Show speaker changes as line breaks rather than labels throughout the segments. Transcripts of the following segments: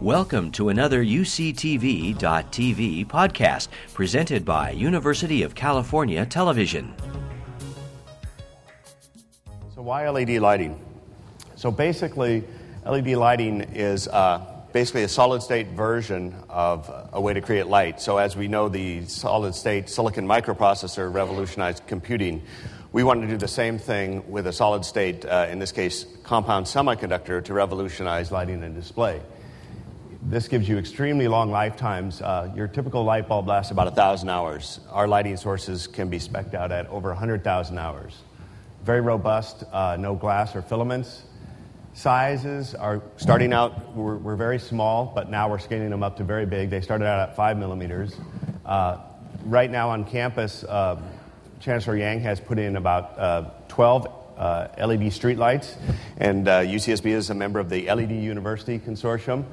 Welcome to another UCTV.tv podcast presented by University of California Television.
So, why LED lighting? So, basically, LED lighting is uh, basically a solid state version of a way to create light. So, as we know, the solid state silicon microprocessor revolutionized computing. We wanted to do the same thing with a solid state, uh, in this case, compound semiconductor, to revolutionize lighting and display. This gives you extremely long lifetimes. Uh, your typical light bulb lasts about 1,000 hours. Our lighting sources can be specced out at over 100,000 hours. Very robust, uh, no glass or filaments. Sizes are starting out, we're, we're, very small, but now we're scaling them up to very big. They started out at 5 millimeters. Uh, right now on campus, uh, Chancellor Yang has put in about uh, 12 uh, LED streetlights, and UCSB is a member of the LED University Consortium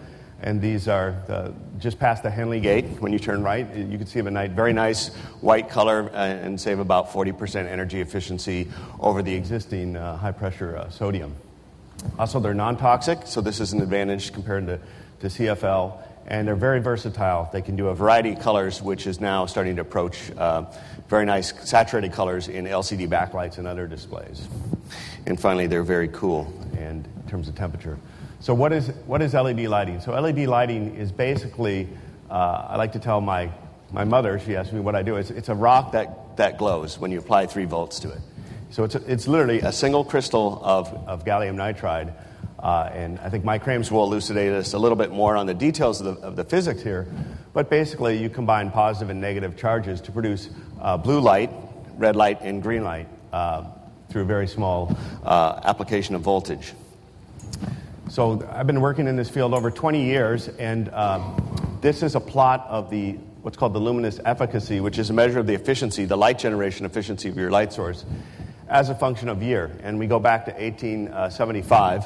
and these are the, just past the Henley Gate. When you turn right, you can see them at night. Very nice white color uh, and save about 40% energy efficiency over the existing uh, high pressure uh, sodium. Also, they're non toxic, so this is an advantage compared to, to CFL. And they're very versatile. They can do a variety of colors, which is now starting to approach uh, very nice saturated colors in LCD backlights and other displays. And finally, they're very cool and in terms of temperature. So, what is, what is LED lighting? So, LED lighting is basically, uh, I like to tell my, my mother, she asked me what I do, it's, it's a rock that, that glows when you apply three volts to it. So, it's, a, it's literally a single crystal of, of gallium nitride. Uh, and I think Mike Krames will elucidate us a little bit more on the details of the, of the physics here. But basically, you combine positive and negative charges to produce uh, blue light, red light, and green light uh, through a very small uh, application of voltage. So I've been working in this field over 20 years, and um, this is a plot of the what's called the luminous efficacy, which is a measure of the efficiency, the light generation efficiency of your light source, as a function of year. And we go back to 1875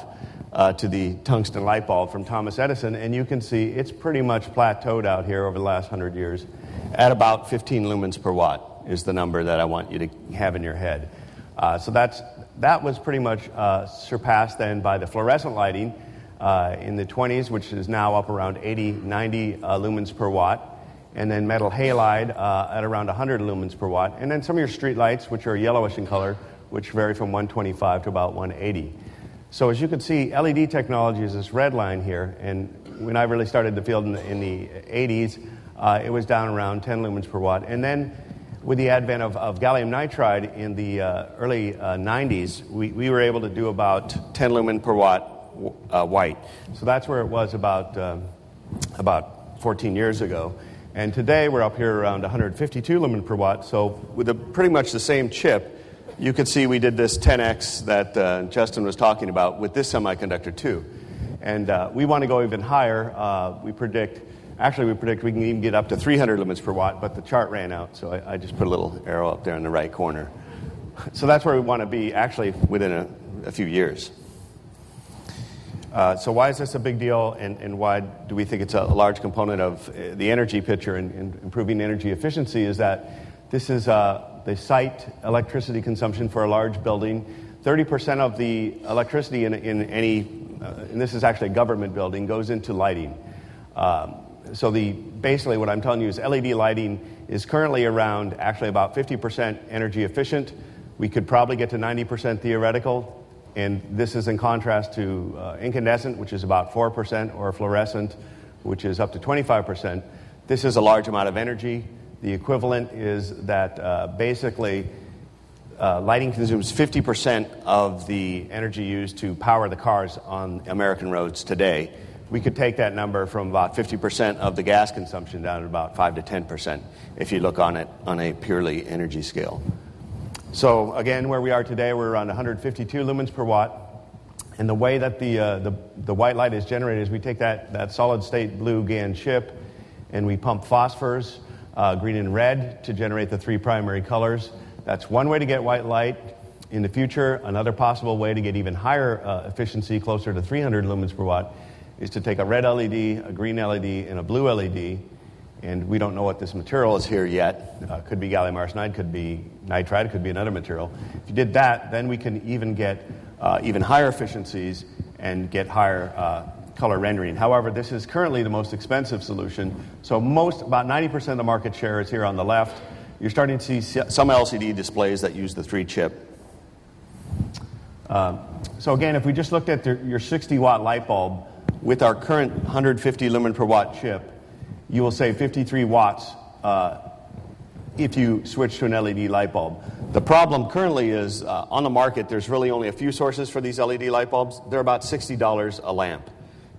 uh, to the tungsten light bulb from Thomas Edison, and you can see it's pretty much plateaued out here over the last 100 years at about 15 lumens per watt is the number that I want you to have in your head. Uh, so that's that was pretty much uh, surpassed then by the fluorescent lighting uh, in the 20s, which is now up around 80, 90 uh, lumens per watt. And then metal halide uh, at around 100 lumens per watt. And then some of your street lights, which are yellowish in color, which vary from 125 to about 180. So as you can see, LED technology is this red line here. And when I really started the field in the, in the 80s, uh, it was down around 10 lumens per watt. And then with the advent of, of gallium nitride in the uh, early uh, 90s, we, we were able to do about 10 lumen per watt uh, white. So that's where it was about, um, about 14 years ago. And today we're up here around 152 lumen per watt. So with a, pretty much the same chip, you could see we did this 10x that uh, Justin was talking about with this semiconductor too. And uh, we want to go even higher. Uh, we predict Actually, we predict we can even get up to 300 lumens per watt, but the chart ran out, so I, I just put a little arrow up there in the right corner. So that's where we want to be actually within a, a few years. Uh, so, why is this a big deal, and, and why do we think it's a, large component of uh, the energy picture and, and, improving energy efficiency? Is that this is uh, the site electricity consumption for a large building. 30% of the electricity in, in any, uh, and this is actually a government building, goes into lighting. Um, so the, basically what I'm telling you is LED lighting is currently around actually about 50% energy efficient. We could probably get to 90% theoretical, and this is in contrast to uh, incandescent, which is about 4%, or fluorescent, which is up to 25%. This is a large amount of energy. The equivalent is that uh, basically uh, lighting consumes 50% of the energy used to power the cars on American roads today we could take that number from about 50% of the gas consumption down to about 5 to 10% if you look on it on a purely energy scale. So, again, where we are today, we're around 152 lumens per watt. And the way that the, uh, the, the, white light is generated is we take that, that solid state blue GaN chip and we pump phosphors, uh, green and red, to generate the three primary colors. That's one way to get white light. In the future, another possible way to get even higher uh, efficiency, closer to 300 lumens per watt, is to take a red LED, a green LED, and a blue LED, and we don't know what this material is here yet. Uh, could be gallium arsenide, could be nitride, could be another material. If you did that, then we can even get uh, even higher efficiencies and get higher uh, color rendering. However, this is currently the most expensive solution. So most, about 90% of the market share is here on the left. You're starting to see some LCD displays that use the three chip. Uh, so again, if we just looked at the, your 60 watt light bulb with our current 150 lumen per watt chip, you will save 53 watts uh, if you switch to an LED light bulb. The problem currently is uh, on the market, there's really only a few sources for these LED light bulbs. They're about $60 a lamp,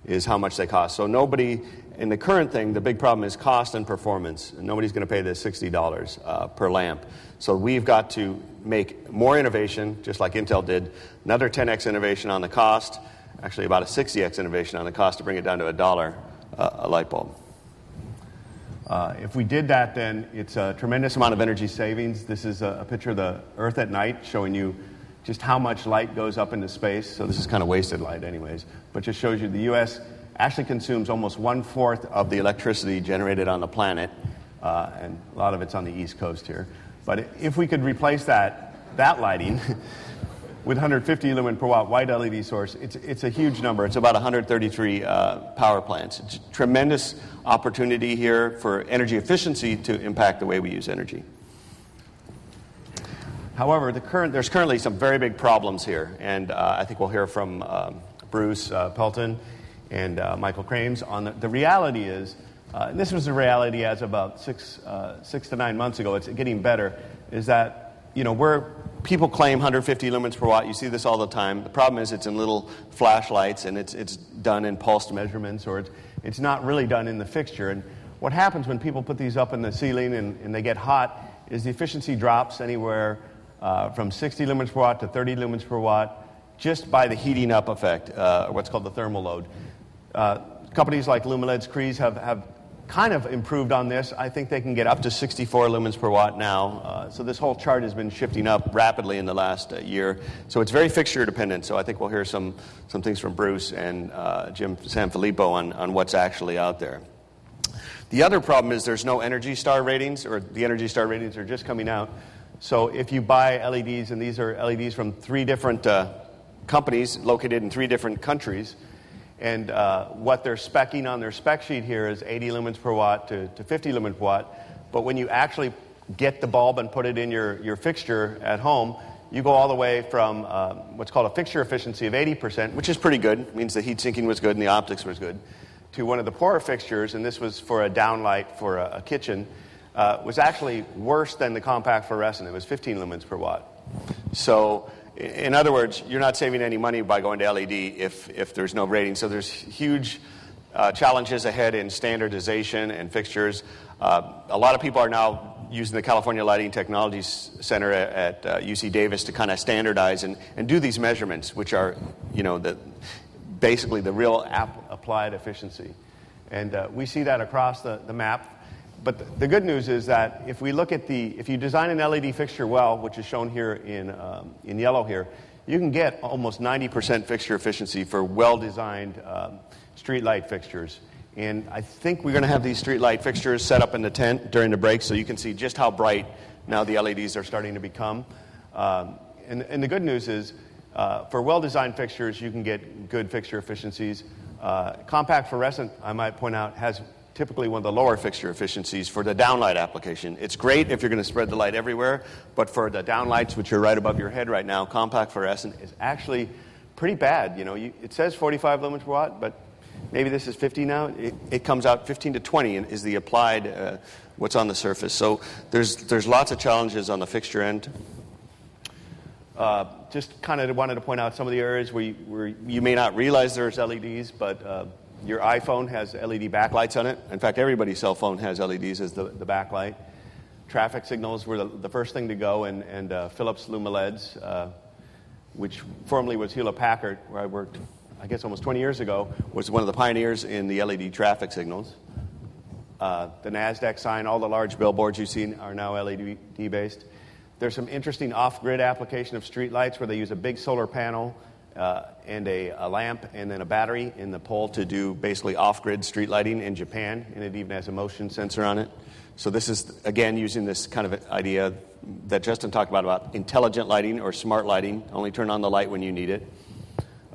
is how much they cost. So nobody, in the current thing, the big problem is cost and performance. Nobody's going to pay this $60 uh, per lamp. So we've got to make more innovation, just like Intel did, another 10x innovation on the cost, actually about a 60x innovation on the cost to bring it down to a dollar uh, a light bulb. Uh, if we did that, then it's a tremendous amount of energy savings. This is a, a, picture of the Earth at night showing you just how much light goes up into space. So this is kind of wasted light, anyways, but just shows you the U.S. actually consumes almost one fourth of the electricity generated on the planet, uh, and a lot of it's on the East Coast here. But if we could replace that, that lighting with 150 lumen per watt white LED source, it's, it's a huge number. It's about 133 uh, power plants. It's tremendous opportunity here for energy efficiency to impact the way we use energy. However, the current, there's currently some very big problems here, and uh, I think we'll hear from um, Bruce uh, Pelton and uh, Michael Krames on the, the reality is, uh, and this was the reality as about six, uh, six to nine months ago, it's getting better, is that, you know, we're people claim 150 lumens per watt. You see this all the time. The problem is it's in little flashlights and it's, it's done in pulsed measurements or it's, it's not really done in the fixture. And what happens when people put these up in the ceiling and, and they get hot is the efficiency drops anywhere uh, from 60 lumens per watt to 30 lumens per watt just by the heating up effect, uh, what's called the thermal load. Uh, companies like Lumileds, Cree have, have kind of improved on this. I think they can get up to 64 lumens per watt now. Uh, so this whole chart has been shifting up rapidly in the last uh, year. So it's very fixture dependent. So I think we'll hear some, some things from Bruce and uh, Jim Sanfilippo on, on what's actually out there. The other problem is there's no Energy Star ratings, or the Energy Star ratings are just coming out. So if you buy LEDs, and these are LEDs from three different uh, companies located in three different countries, and uh, what they're specking on their spec sheet here is 80 lumens per watt to, to 50 lumens per watt. But when you actually get the bulb and put it in your, your fixture at home, you go all the way from uh, what's called a fixture efficiency of 80%, which is pretty good, it means the heat sinking was good and the optics was good, to one of the poorer fixtures, and this was for a downlight for a, a kitchen, uh, was actually worse than the compact fluorescent. It was 15 lumens per watt. So in other words, you're not saving any money by going to LED if, if there's no rating. So there's huge uh, challenges ahead in standardization and fixtures. Uh, a lot of people are now using the California Lighting Technologies Center at, at uh, UC Davis to kind of standardize and, and do these measurements, which are, you know, the, basically the real app applied efficiency. And uh, we see that across the, the map but the good news is that if we look at the, if you design an LED fixture well, which is shown here in, um, in yellow here, you can get almost 90% fixture efficiency for well designed um, street light fixtures. And I think we're going to have these street light fixtures set up in the tent during the break so you can see just how bright now the LEDs are starting to become. Um, and, and, the good news is uh, for well designed fixtures, you can get good fixture efficiencies. Uh, compact fluorescent, I might point out, has typically one of the lower fixture efficiencies for the downlight application. It's great if you're going to spread the light everywhere, but for the downlights, which are right above your head right now, compact fluorescent is actually pretty bad. You know, you, it says 45 lumens per watt, but maybe this is 50 now. It, it comes out 15 to 20 is the applied uh, what's on the surface. So there's there's lots of challenges on the fixture end. Uh, just kind of wanted to point out some of the areas where you, where you may not realize there's LEDs, but uh, your iPhone has LED backlights on it. In fact, everybody's cell phone has LEDs as the, the backlight. Traffic signals were the, the first thing to go, and, and uh, Philips LumiLEDs, uh, which formerly was Hewlett Packard, where I worked, I guess, almost 20 years ago, was one of the pioneers in the LED traffic signals. Uh, the NASDAQ sign, all the large billboards you've seen are now LED based. There's some interesting off grid application of streetlights where they use a big solar panel uh, and a, a, lamp and then a battery in the pole to do basically off grid street lighting in Japan, and it even has a motion sensor on it. So, this is again using this kind of idea that Justin talked about about intelligent lighting or smart lighting, only turn on the light when you need it.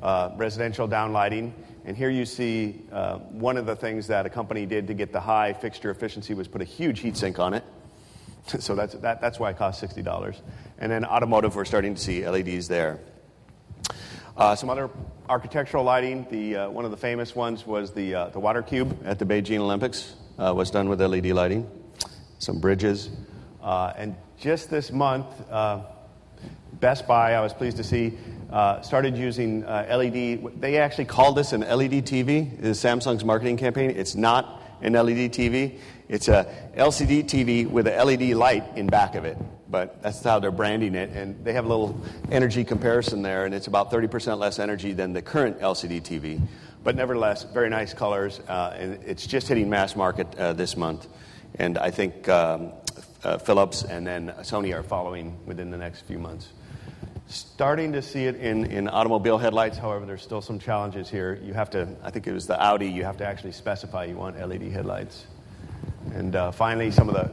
Uh, residential down lighting. And here you see uh, one of the things that a company did to get the high fixture efficiency was put a huge heat sink on it. so that's, that, that's why it cost $60. And then automotive, we're starting to see LEDs there. Uh, some other architectural lighting. The, uh, one of the famous ones was the, uh, the water cube at the Beijing Olympics uh, was done with LED lighting. Some bridges. Uh, and just this month, uh, Best Buy, I was pleased to see, started using LED. They actually called this an LED TV. Is Samsung's marketing campaign. It's not an LED TV. It's a LCD TV with an LED light in back of it. But that's how they're branding it, and they have a little energy comparison there, and it's about 30% less energy than the current LCD TV. But nevertheless, very nice colors, uh, and it's just hitting mass market uh, this month. And I think um, uh, Philips and then Sony are following within the next few months. Starting to see it in, in automobile headlights, however, there's still some challenges here. You have to, I think it was the Audi, you have to actually specify you want LED headlights. And uh, finally, some of the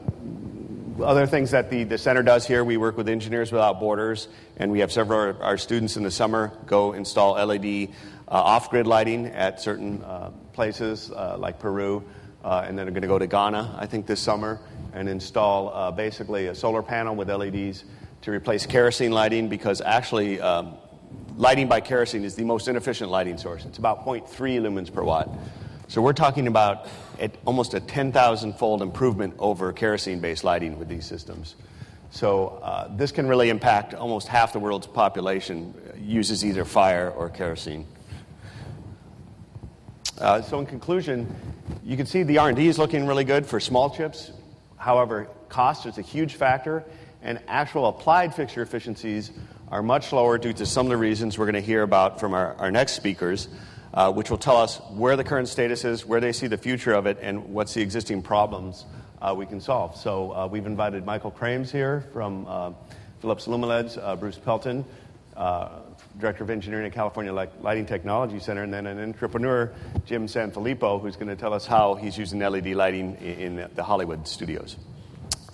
other things that the, the center does here, we work with Engineers Without Borders, and we have several of our students in the summer go install LED uh, off grid lighting at certain uh, places uh, like Peru, uh, and then are going to go to Ghana, I think, this summer, and install uh, basically a solar panel with LEDs to replace kerosene lighting because actually um, lighting by kerosene is the most inefficient lighting source. It's about 0.3 lumens per watt. So we're talking about almost a 10,000 fold improvement over kerosene based lighting with these systems. So uh, this can really impact almost half the world's population uses either fire or kerosene. Uh, so in conclusion, you can see the R&D is looking really good for small chips. However, cost is a huge factor, and actual applied fixture efficiencies are much lower due to some of the reasons we're going to hear about from our, our next speakers, uh, which will tell us where the current status is, where they see the future of it, and what's the existing problems uh, we can solve. So uh, we've invited Michael Krames here from uh, Philips Lumileds, uh, Bruce Pelton, Director of Engineering at California Lighting Technology Center, and then an entrepreneur, Jim Sanfilippo, who's going to tell us how he's using LED lighting in, the Hollywood studios.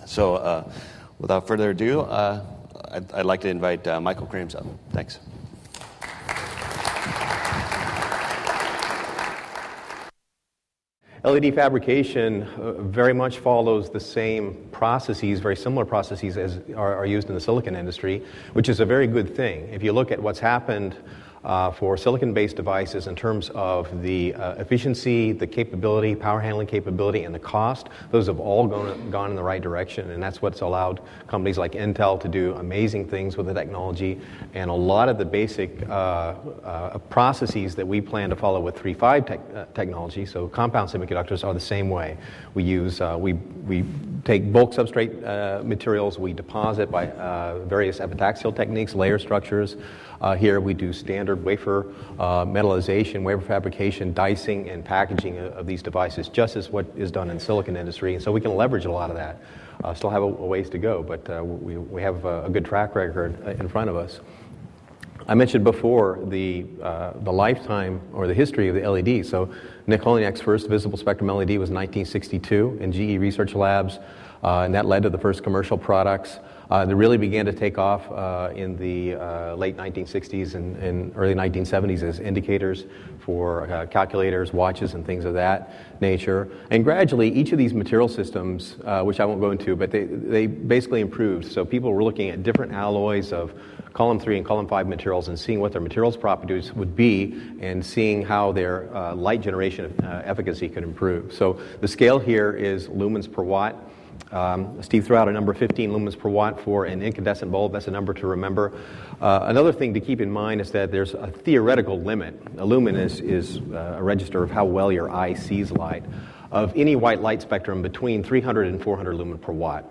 So without further ado, I'd, I'd, like to invite Michael Krames up. Thanks.
LED fabrication uh, very much follows the same processes, very similar processes as are, are, used in the silicon industry, which is a very good thing. If you look at what's happened uh, for silicon-based devices in terms of the uh, efficiency, the capability, power handling capability, and the cost. Those have all gone, gone in the right direction, and that's what's allowed companies like Intel to do amazing things with the technology. And a lot of the basic uh, uh processes that we plan to follow with 3.5 te- uh, technology, so compound semiconductors, are the same way. We use uh, we we take bulk substrate materials, we deposit by various epitaxial techniques, layer structures. Uh, here we do standard wafer uh, metallization, wafer fabrication, dicing, and packaging of, these devices, just as what is done in silicon industry. And so we can leverage a lot of that. Uh, still have a, ways to go, but uh, we, we have a, good track record in front of us. I mentioned before the, uh, the lifetime or the history of the LED. So Nick Holonyak's first visible spectrum LED was 1962 in GE Research Labs, uh, and that led to the first commercial products. Uh, they really began to take off uh, in the uh, late 1960s and, and, early 1970s as indicators for uh, calculators, watches, and things of that nature. And gradually, each of these material systems, uh, which I won't go into, but they, they basically improved. So people were looking at different alloys of column 3 and column 5 materials and seeing what their materials properties would be and seeing how their uh, light generation efficacy could improve. So the scale here is lumens per watt. Um, Steve threw out a number 15 lumens per watt for an incandescent bulb. That's a number to remember. Uh, another thing to keep in mind is that there's a theoretical limit. A lumen is, is uh, a register of how well your eye sees light. Of any white light spectrum between 300 and 400 lumen per watt.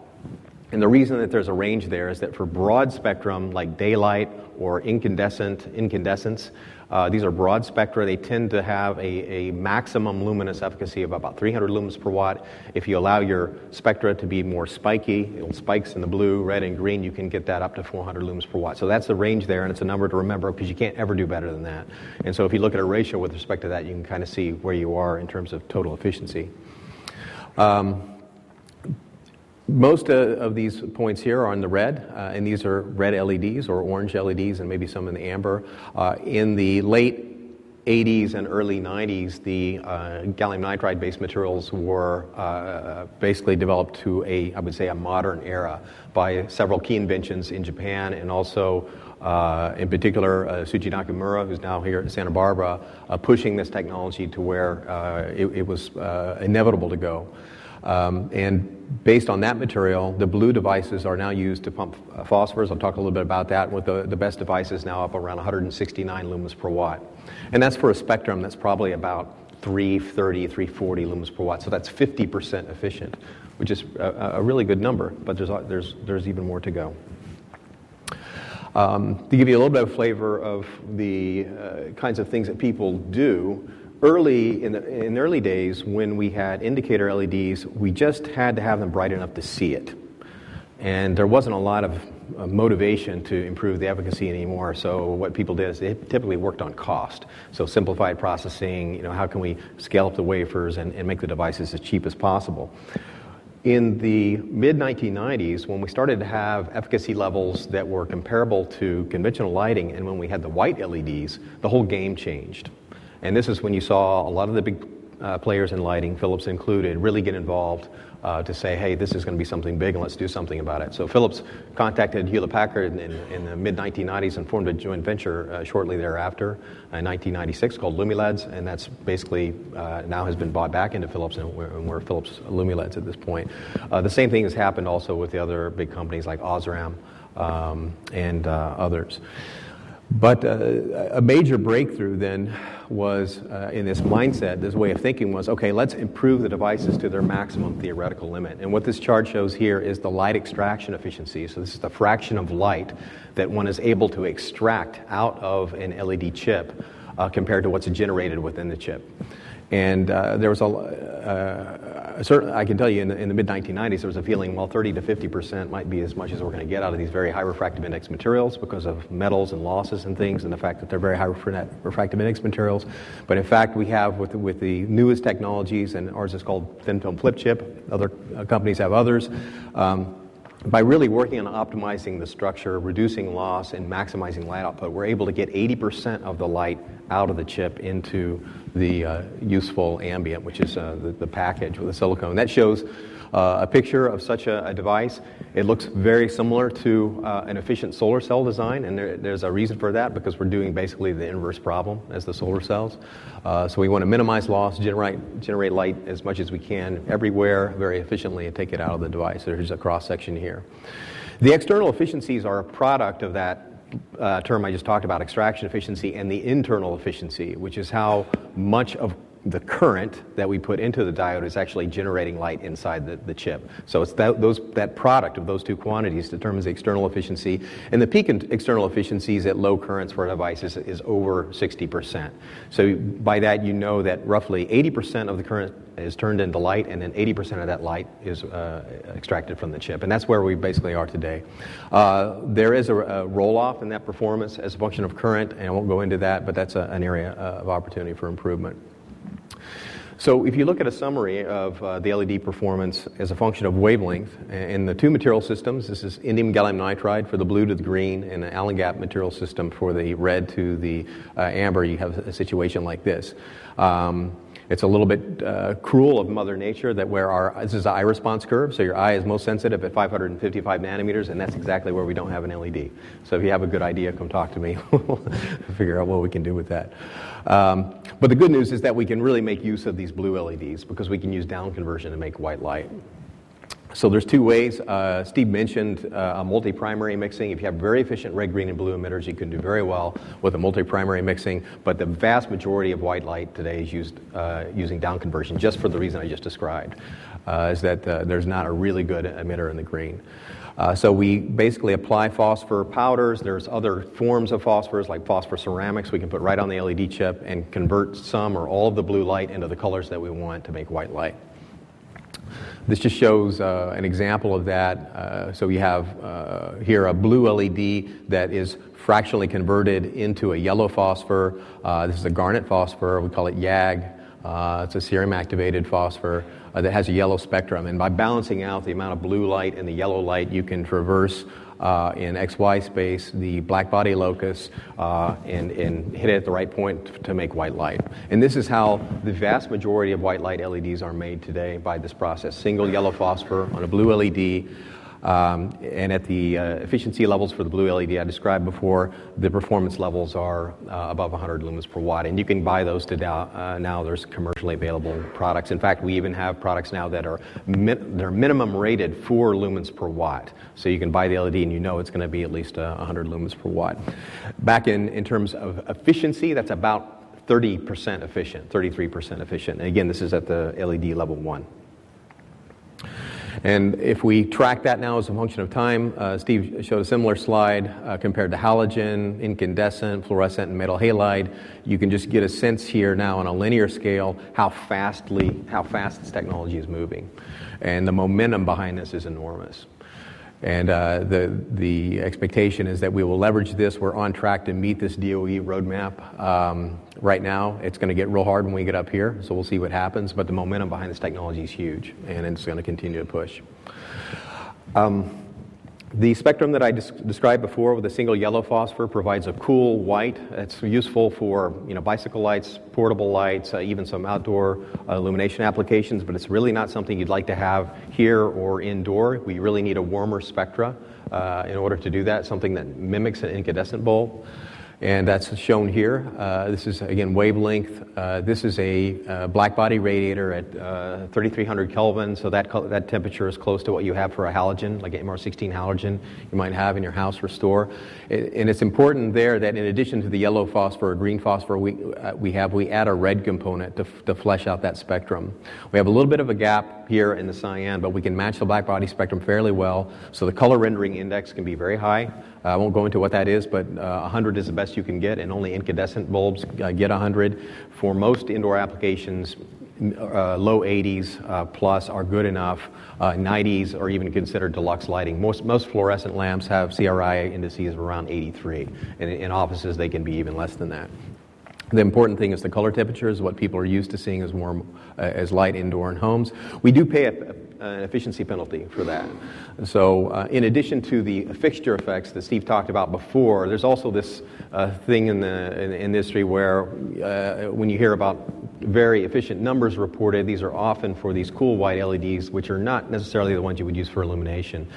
And the reason that there's a range there is that for broad spectrum like daylight or incandescent incandescence, uh, these are broad spectra. They tend to have a, a, maximum luminous efficacy of about 300 lumens per watt. If you allow your spectra to be more spiky, spikes in the blue, red, and green, you can get that up to 400 lumens per watt. So that's the range there, and it's a number to remember because you can't ever do better than that. And so if you look at a ratio with respect to that, you can kind of see where you are in terms of total efficiency. Um, most uh, of these points here are in the red, uh, and these are red LEDs or orange LEDs, and maybe some in the amber. Uh, in the late 80s and early 90s, the uh, gallium nitride based materials were uh, basically developed to a, I would say, a modern era by several key inventions in Japan and also. Uh, in particular, uh, Shuji Nakamura, who's now here at Santa Barbara, uh, pushing this technology to where uh, it, it, was inevitable to go. Um, and based on that material, the blue devices are now used to pump uh, phosphors. I'll talk a little bit about that with the, the best devices now up around 169 lumens per watt. And that's for a spectrum that's probably about 330, 340 lumens per watt. So that's 50% efficient, which is a, a really good number, but there's, there's, there's even more to go. Um, to give you a little bit of flavor of the uh, kinds of things that people do, early in the, in the early days when we had indicator LEDs, we just had to have them bright enough to see it. And there wasn't a lot of motivation to improve the efficacy anymore. So what people did is they typically worked on cost. So simplified processing, you know, how can we scale up the wafers and, and make the devices as cheap as possible. In the mid 1990s, when we started to have efficacy levels that were comparable to conventional lighting, and when we had the white LEDs, the whole game changed. And this is when you saw a lot of the big uh, players in lighting, Philips included, really get involved uh, to say, hey, this is going to be something big and let's do something about it. So Philips contacted Hewlett Packard in, in the mid 1990s and formed a joint venture uh, shortly thereafter in 1996 called Lumileds, and that's basically uh, now has been bought back into Philips, and we're, and we're Philips Lumileds at this point. Uh, the same thing has happened also with the other big companies like Osram um, and uh, others. But uh, a major breakthrough then was uh, in this mindset, this way of thinking was okay, let's improve the devices to their maximum theoretical limit. And what this chart shows here is the light extraction efficiency. So, this is the fraction of light that one is able to extract out of an LED chip uh, compared to what's generated within the chip. And uh, there was a, uh, certain, I can tell you in the, in the mid 1990s, there was a feeling, well, 30 to 50 percent might be as much as we're going to get out of these very high refractive index materials because of metals and losses and things, and the fact that they're very high refractive index materials. But in fact, we have with, with the newest technologies, and ours is called thin film flip chip, other uh, companies have others. Um, by really working on optimizing the structure, reducing loss, and maximizing light output, we're able to get 80% of the light out of the chip into the uh, useful ambient, which is uh, the, the, package with the silicone. That shows uh, a picture of such a, a, device. It looks very similar to uh, an efficient solar cell design, and there, there's a reason for that because we're doing basically the inverse problem as the solar cells. Uh, so we want to minimize loss, generate, generate light as much as we can everywhere very efficiently, and take it out of the device. There's a cross section here. The external efficiencies are a product of that uh, term I just talked about, extraction efficiency, and the internal efficiency, which is how much of the current that we put into the diode is actually generating light inside the, the chip. So it's that, those, that product of those two quantities determines the external efficiency. And the peak external efficiencies at low currents for a device is, is over 60%. So by that, you know that roughly 80% of the current is turned into light, and then 80% of that light is uh, extracted from the chip. And that's where we basically are today. Uh, there is a, a roll off in that performance as a function of current, and I won't go into that, but that's a, an area uh, of opportunity for improvement. So if you look at a summary of uh, the LED performance as a function of wavelength in the two material systems, this is indium gallium nitride for the blue to the green and the AlInGaP material system for the red to the uh, amber, you have a situation like this. Um, it's a little bit uh, cruel of Mother Nature that where our, this is an eye response curve, so your eye is most sensitive at 555 nanometers, and that's exactly where we don't have an LED. So if you have a good idea, come talk to me. we'll figure out what we can do with that. Um, but the good news is that we can really make use of these blue LEDs because we can use down conversion to make white light. So there's two ways. Uh, Steve mentioned uh, a multi-primary mixing. If you have very efficient red, green, and blue emitters, you can do very well with a multi-primary mixing. But the vast majority of white light today is used uh, using down conversion, just for the reason I just described, uh, is that uh, there's not a really good emitter in the green. Uh, so we basically apply phosphor powders. There's other forms of phosphors like phosphor ceramics we can put right on the LED chip and convert some or all of the blue light into the colors that we want to make white light. This just shows uh, an example of that. Uh, so we have uh, here a blue LED that is fractionally converted into a yellow phosphor. Uh, this is a garnet phosphor. We call it YAG. Uh, it's a cerium activated phosphor uh, that has a yellow spectrum. And by balancing out the amount of blue light and the yellow light, you can traverse uh, in XY space, the black body locus, uh, and, and hit it at the right point to make white light. And this is how the vast majority of white light LEDs are made today by this process. Single yellow phosphor on a blue LED. Um, and at the uh, efficiency levels for the blue LED I described before, the performance levels are uh, above 100 lumens per watt. And you can buy those to uh, now. There's commercially available products. In fact, we even have products now that are they're minimum rated for lumens per watt. So you can buy the LED and you know it's going to be at least 100 uh, lumens per watt. Back in, in terms of efficiency, that's about 30% efficient, 33% efficient. And again, this is at the LED level one. And if we track that now as a function of time, uh, Steve showed a similar slide uh, compared to halogen, incandescent, fluorescent, and metal halide. You can just get a sense here now on a linear scale how fastly, how fast this technology is moving. And the momentum behind this is enormous. And uh, the, the expectation is that we will leverage this. We're on track to meet this DOE roadmap. Um, right now, it's going to get real hard when we get up here, so we'll see what happens. But the momentum behind this technology is huge, and it's going to continue to push. The spectrum that I des- described before with a single yellow phosphor provides a cool white. It's useful for you know, bicycle lights, portable lights, uh, even some outdoor uh, illumination applications, but it's really not something you'd like to have here or indoor. We really need a warmer spectra uh, in order to do that, something that mimics an incandescent bulb and that's shown here. Uh, this is, again, wavelength. Uh, this is a uh, black body radiator at uh, 3300 Kelvin, so that, that temperature is close to what you have for a halogen, like an MR16 halogen you might have in your house or store. And it's important there that in addition to the yellow phosphor or green phosphor we, uh, we have, we add a red component to, to flesh out that spectrum. We have a little bit of a gap here in the cyan, but we can match the black body spectrum fairly well, so the color rendering index can be very high. Uh, I won't go into what that is, but uh, 100 is the best you can get, and only incandescent bulbs uh, get 100. For most indoor applications, uh, low 80s uh, plus are good enough. Uh, 90s are even considered deluxe lighting. Most, most fluorescent lamps have CRI indices of around 83, and in offices they can be even less than that. The important thing is the color temperature is what people are used to seeing as warm uh, as light indoor in homes. We do pay a, an efficiency penalty for that. So, uh, in addition to the fixture effects that Steve talked about before, there's also this uh, thing in the, in industry where uh, when you hear about very efficient numbers reported, these are often for these cool white LEDs, which are not necessarily the ones you would use for illumination.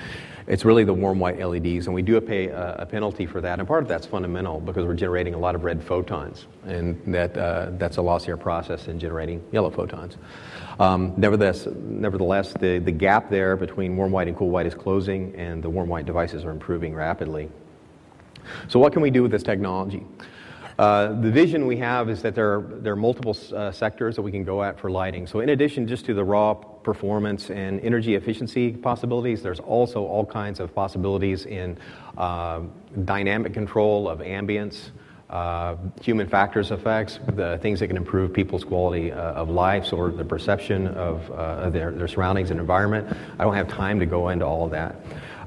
It's really the warm white LEDs, and we do pay a, a, penalty for that. And part of that's fundamental because we're generating a lot of red photons, and that, uh, that's a lossier process in generating yellow photons. Um, nevertheless, nevertheless the, the gap there between warm white and cool white is closing, and the warm white devices are improving rapidly. So, what can we do with this technology? Uh, the vision we have is that there are, there are multiple uh, sectors that we can go at for lighting. So, in addition just to the raw performance and energy efficiency possibilities, there's also all kinds of possibilities in uh, dynamic control of ambience, uh, human factors effects, the things that can improve people's quality uh, of life or the perception of their, their surroundings and environment. I don't have time to go into all of that.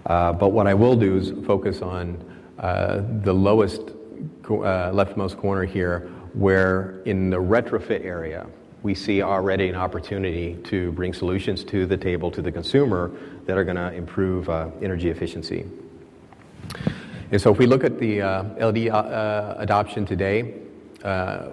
But what I will do is focus on the lowest uh, leftmost corner here, where in the retrofit area, we see already an opportunity to bring solutions to the table to the consumer that are going to improve energy efficiency. And so if we look at the uh, LED uh, uh, adoption today, uh,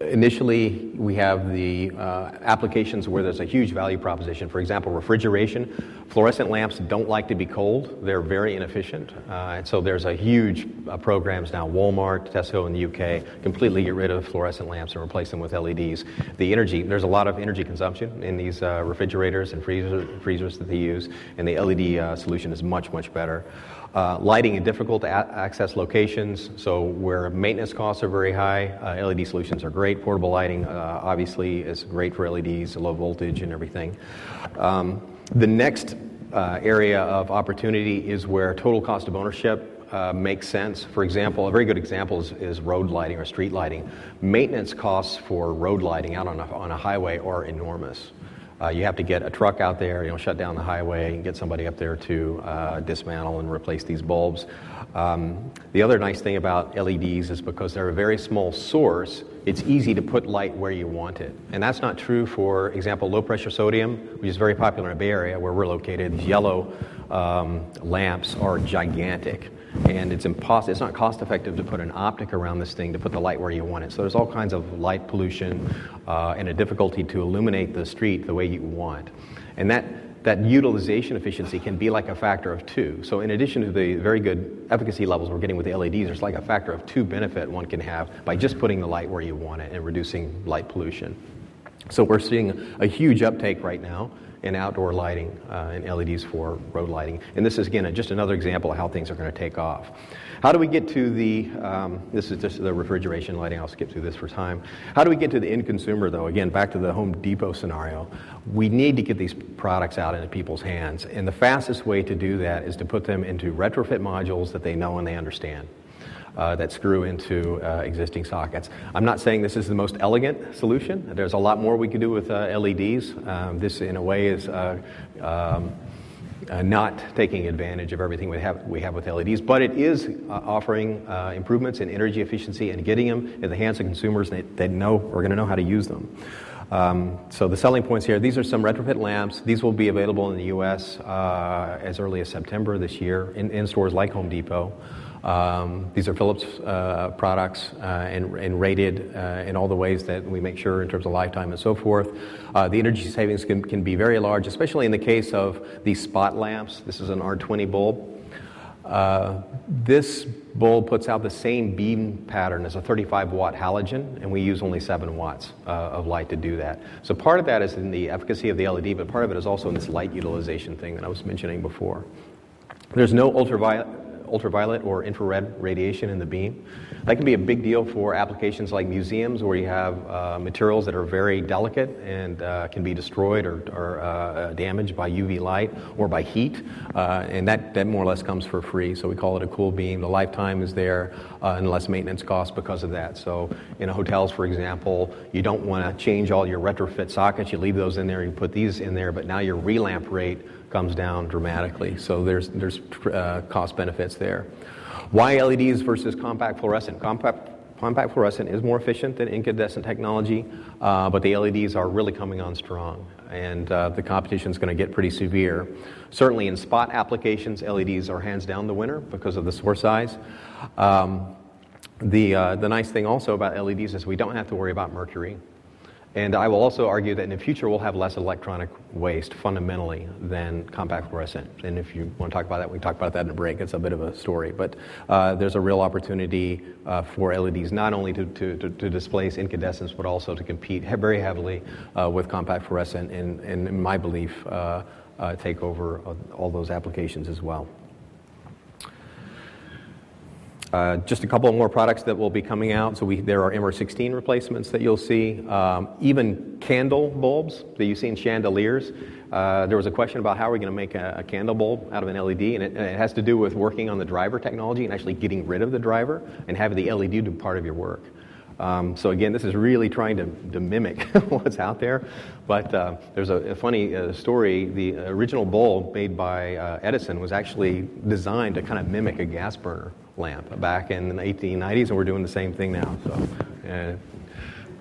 initially we have the uh, applications where there's a huge value proposition. For example, refrigeration. Fluorescent lamps don't like to be cold. They're very inefficient. Uh, and so there's a huge programs now. Walmart, Tesco in the UK completely get rid of fluorescent lamps and replace them with LEDs. The energy, there's a lot of energy consumption in these refrigerators and freezer, freezers that they use, and the LED solution is much, much better. Uh, lighting in difficult access locations, so where maintenance costs are very high, uh, LED solutions are great. Portable lighting, uh, obviously, is great for LEDs, low voltage and everything. Um, the next uh, area of opportunity is where total cost of ownership uh, makes sense. For example, a very good example is, is, road lighting or street lighting. Maintenance costs for road lighting out on a, on a highway are enormous. Uh, you have to get a truck out there, you know, shut down the highway, and get somebody up there to uh, dismantle and replace these bulbs. Um, the other nice thing about LEDs is because they're a very small source, it's easy to put light where you want it. And that's not true for example, low pressure sodium, which is very popular in the Bay Area where we're located. These yellow um, lamps are gigantic and it's impossible it's not cost effective to put an optic around this thing to put the light where you want it so there's all kinds of light pollution uh, and a difficulty to illuminate the street the way you want and that that utilization efficiency can be like a factor of two. So, in addition to the very good efficacy levels we're getting with the LEDs, there's like a factor of two benefit one can have by just putting the light where you want it and reducing light pollution. So, we're seeing a huge uptake right now in outdoor lighting uh, and LEDs for road lighting. And this is, again, just another example of how things are going to take off. How do we get to the, um, this is just the refrigeration lighting, I'll skip through this for time. How do we get to the end consumer, though? Again, back to the Home Depot scenario. We need to get these products out into people's hands. And the fastest way to do that is to put them into retrofit modules that they know and they understand. Uh, that screw into uh, existing sockets. I'm not saying this is the most elegant solution. There's a lot more we could do with uh, LEDs. Um, this, in a way, is uh, um, uh, not taking advantage of everything we have, we have with LEDs, but it is uh, offering improvements in energy efficiency and getting them in the hands of consumers that, that know are going to know how to use them. Um, so the selling points here, these are some retrofit lamps. These will be available in the U.S. As early as September this year in, in stores like Home Depot. Um, these are Philips uh, products uh, and, and, rated uh, in all the ways that we make sure in terms of lifetime and so forth. Uh, the energy savings can, can be very large, especially in the case of these spot lamps. This is an R20 bulb. Uh, this bulb puts out the same beam pattern as a 35 watt halogen, and we use only 7 watts uh, of light to do that. So, part of that is in the efficacy of the LED, but part of it is also in this light utilization thing that I was mentioning before. There's no ultraviolet ultraviolet or infrared radiation in the beam. That can be a big deal for applications like museums where you have uh, materials that are very delicate and uh, can be destroyed or, or uh, damaged by UV light or by heat. Uh, and that, that more or less comes for free. So we call it a cool beam. The lifetime is there uh, and less maintenance costs because of that. So in hotels, for example, you don't want to change all your retrofit sockets. You leave those in there, you put these in there, but now your relamp rate comes down dramatically. So there's, there's uh, cost benefits there. Why LEDs versus compact fluorescent? Compact, compact fluorescent is more efficient than incandescent technology, uh, but the LEDs are really coming on strong, and uh, the competition is going to get pretty severe. Certainly in spot applications, LEDs are hands down the winner because of the source size. Um, the, uh, the nice thing also about LEDs is we don't have to worry about mercury. And I will also argue that in the future we'll have less electronic waste fundamentally than compact fluorescent. And if you want to talk about that, we can talk about that in a break. It's a bit of a story. But uh, there's a real opportunity uh, for LEDs not only to, to, to, to, displace incandescence, but also to compete very heavily uh, with compact fluorescent and, and in my belief, uh, uh, take over all those applications as well. Uh, just a couple more products that will be coming out. So we, there are MR16 replacements that you'll see. Um, even candle bulbs that you see in chandeliers. Uh, there was a question about how are we going to make a, a, candle bulb out of an LED, and it, and it, has to do with working on the driver technology and actually getting rid of the driver and having the LED do part of your work. Um, so again, this is really trying to, to mimic what's out there. But uh, there's a, a funny uh, story. The original bulb made by uh, Edison was actually designed to kind of mimic a gas burner lamp back in the 1890s, and we're doing the same thing now. So,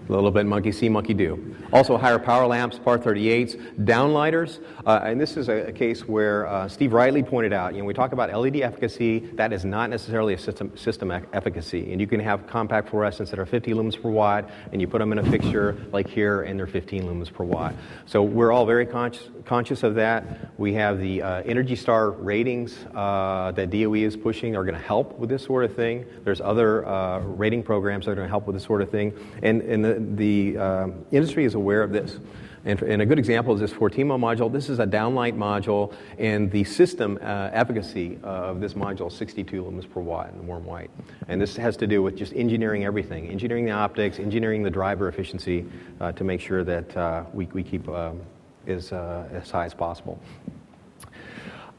a little bit monkey see, monkey do. Also, higher power lamps, par 38s, downlighters. Uh, and this is a, a case where uh, Steve Riley pointed out, you know, we talk about LED efficacy, that is not necessarily a system, system efficacy. And you can have compact fluorescents that are 50 lumens per watt, and you put them in a fixture like here, and they're 15 lumens per watt. So we're all very conscious, conscious of that. We have the uh, Energy Star ratings uh, that DOE is pushing are going to help with this sort of thing. There's other uh, rating programs that are going to help with this sort of thing. And, and the, the uh, industry is aware of this. And, and, a good example is this Fortimo module. This is a downlight module, and the system uh, efficacy uh, of this module is 62 lumens per watt in warm white. And this has to do with just engineering everything, engineering the optics, engineering the driver efficiency uh, to make sure that uh, we, we keep um, as, uh, as high as possible.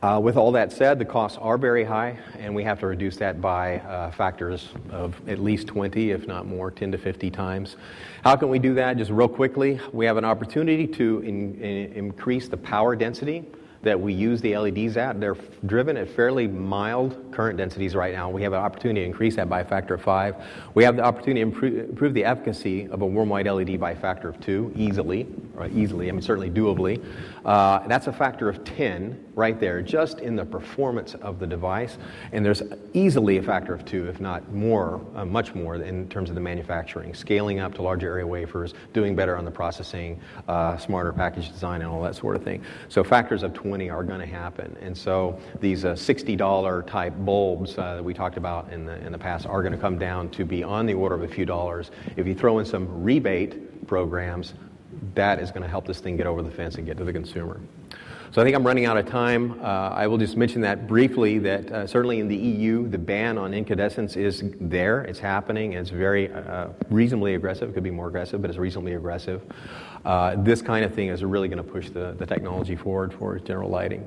Uh, with all that said, the costs are very high, and we have to reduce that by uh, factors of at least 20, if not more, 10 to 50 times. How can we do that? Just real quickly, we have an opportunity to in, in, increase the power density that we use the LEDs at. They're driven at fairly mild current densities right now. We have an opportunity to increase that by a factor of five. We have the opportunity to improve, improve the efficacy of a warm white LED by a factor of two easily, or easily, I mean, certainly doably. Uh, that's a factor of 10 right there, just in the performance of the device. And there's easily a factor of two, if not more, uh, much more, in terms of the manufacturing, scaling up to larger area wafers, doing better on the processing, uh, smarter package design, and all that sort of thing. So factors of 20 are going to happen. And so these uh, $60 type bulbs uh, that we talked about in the, in the past are going to come down to be on the order of a few dollars. If you throw in some rebate programs, that is going to help this thing get over the fence and get to the consumer. So I think I'm running out of time. Uh, I will just mention that briefly that uh, certainly in the EU, the ban on incandescence is there. It's happening. It's very uh, reasonably aggressive. It could be more aggressive, but it's reasonably aggressive. Uh, this kind of thing is really going to push the, the technology forward for general lighting.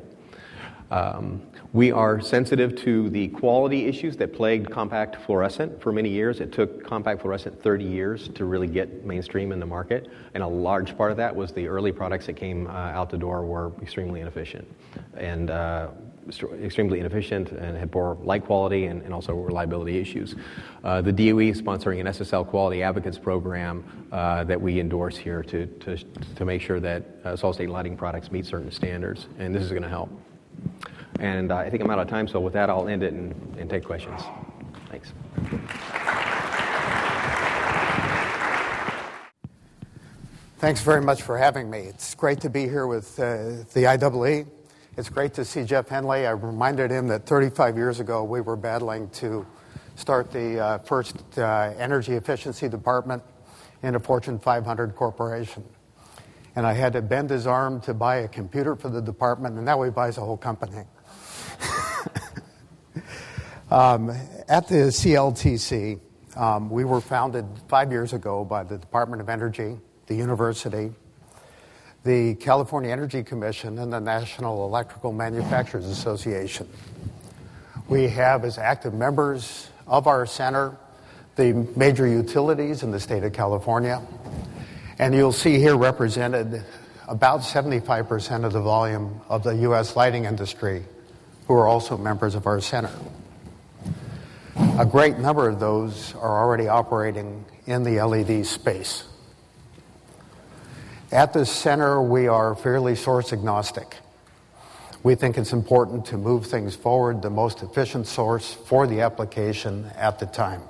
Um, we are sensitive to the quality issues that plagued compact fluorescent for many years. It took compact fluorescent 30 years to really get mainstream in the market, and a large part of that was the early products that came uh, out the door were extremely inefficient and uh, extremely inefficient and had poor light quality and, and also reliability issues. Uh, the DOE is sponsoring an SSL Quality Advocates program uh, that we endorse here to, to, to make sure that uh, solid state lighting products meet certain standards, and this is going to help. And uh, I think I'm out of time, so with that, I'll end it and, and take questions. Thanks.
Thanks very much for having me. It's great to be here with uh, the IEE. It's great to see Jeff Henley. I reminded him that 35 years ago we were battling to start the uh, first uh, energy efficiency department in a Fortune 500 corporation and I had to bend his arm to buy a computer for the department, and now he buys a whole company. um, at the CLTC, um, we were founded five years ago by the Department of Energy, the university, the California Energy Commission, and the National Electrical Manufacturers Association. We have as active members of our center the major utilities in the state of California, and you'll see here represented about 75% of the volume of the U.S. lighting industry who are also members of our center. A great number of those are already operating in the LED space. At this center, we are fairly source agnostic. We think it's important to move things forward the most efficient source for the application at the time.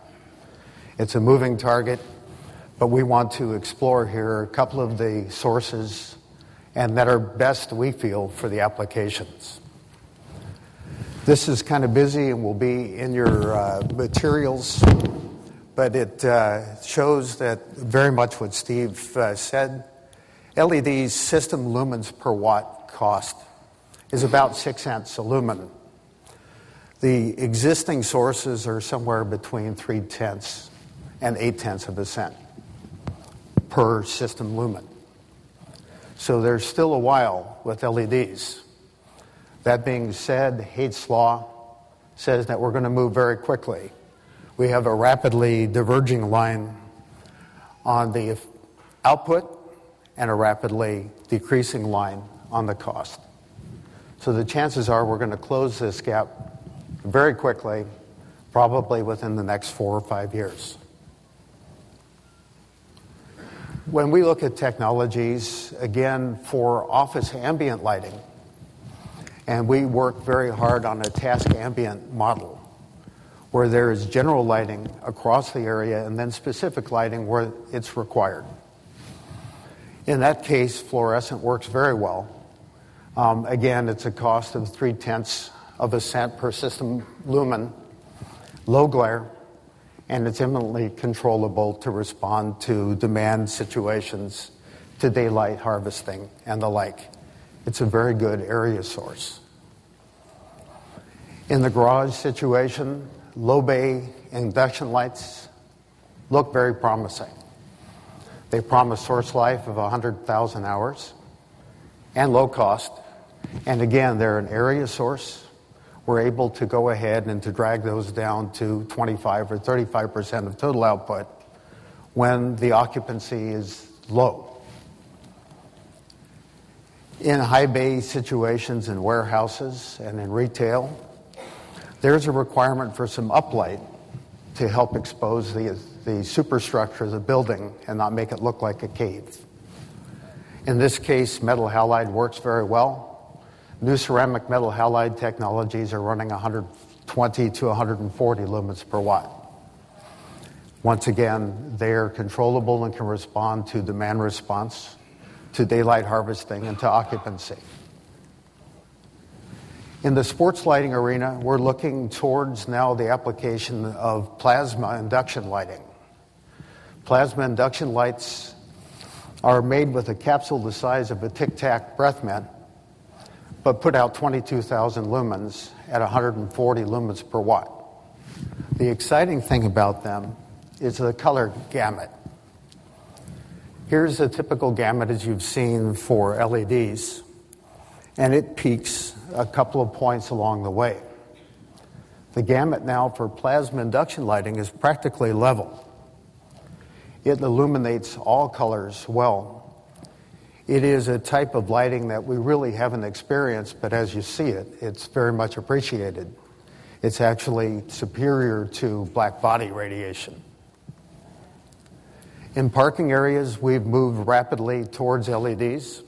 It's a moving target, but we want to explore here a couple of the sources and that are best, we feel, for the applications. This is kind of busy and will be in your uh, materials, but it uh, shows that very much what Steve uh, said. LED's system lumens per watt cost is about six cents a lumen. The existing sources are somewhere between three tenths and eight tenths of a cent per system lumen. So there's still a while with LEDs. That being said, Haitz's Law says that we're going to move very quickly. We have a rapidly diverging line on the output and a rapidly decreasing line on the cost. So the chances are we're going to close this gap very quickly, probably within the next four or five years. When we look at technologies, again, for office ambient lighting, and we work very hard on a task ambient model where there is general lighting across the area and then specific lighting where it's required. In that case, fluorescent works very well. Um, again, it's a cost of three tenths of a cent per system lumen, low glare, and it's eminently controllable to respond to demand situations, to daylight harvesting, and the like. It's a very good area source. In the garage situation, low bay induction lights look very promising. They promise source life of 100,000 hours and low cost. And again, they're an area source we're able to go ahead and to drag those down to 25 or 35 percent of total output when the occupancy is low. In high bay situations in warehouses and in retail, there's a requirement for some uplight to help expose the, the superstructure of the building and not make it look like a cave. In this case, metal halide works very well. New ceramic metal halide technologies are running 120 to 140 lumens per watt. Once again, they are controllable and can respond to demand response, to daylight harvesting, and to occupancy. In the sports lighting arena, we're looking towards now the application of plasma induction lighting. Plasma induction lights are made with a capsule the size of a Tic Tac breath mint, but put out 22,000 lumens at 140 lumens per watt. The exciting thing about them is the color gamut. Here's a typical gamut as you've seen for LEDs, and it peaks a couple of points along the way. The gamut now for plasma induction lighting is practically level. It illuminates all colors well. It is a type of lighting that we really haven't experienced, but as you see it, it's very much appreciated. It's actually superior to black body radiation. In parking areas, we've moved rapidly towards LEDs.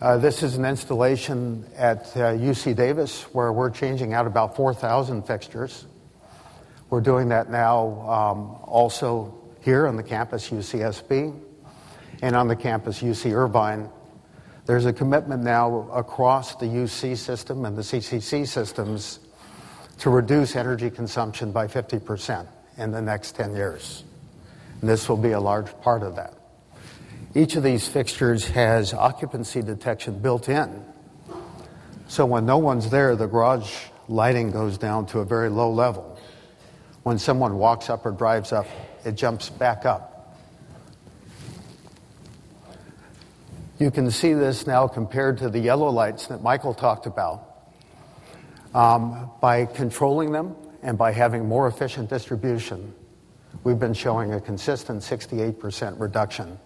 Uh, this is an installation at uh, UC Davis where we're changing out about 4,000 fixtures. We're doing that now um, also here on the campus UCSB and on the campus UC Irvine. There's a commitment now across the UC system and the CCC systems to reduce energy consumption by 50% in the next 10 years. And this will be a large part of that. Each of these fixtures has occupancy detection built in. So when no one's there, the garage lighting goes down to a very low level. When someone walks up or drives up, it jumps back up. You can see this now compared to the yellow lights that Michael talked about. Um, by controlling them and by having more efficient distribution, we've been showing a consistent 68% reduction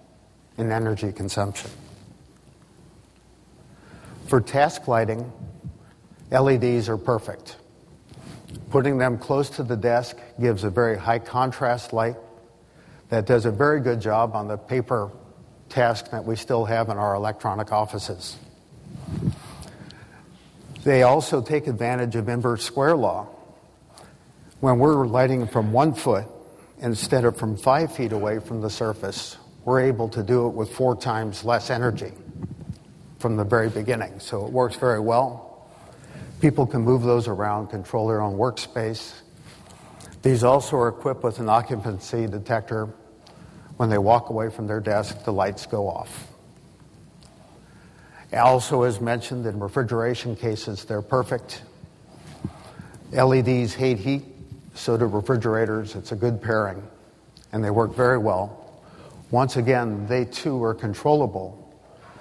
in energy consumption. For task lighting, LEDs are perfect. Putting them close to the desk gives a very high contrast light that does a very good job on the paper task that we still have in our electronic offices. They also take advantage of inverse square law. When we're lighting from one foot instead of from five feet away from the surface, we're able to do it with four times less energy from the very beginning. So it works very well. People can move those around, control their own workspace. These also are equipped with an occupancy detector. When they walk away from their desk, the lights go off. Also, as mentioned, in refrigeration cases, they're perfect. LEDs hate heat, so do refrigerators. It's a good pairing, and they work very well. Once again, they too are controllable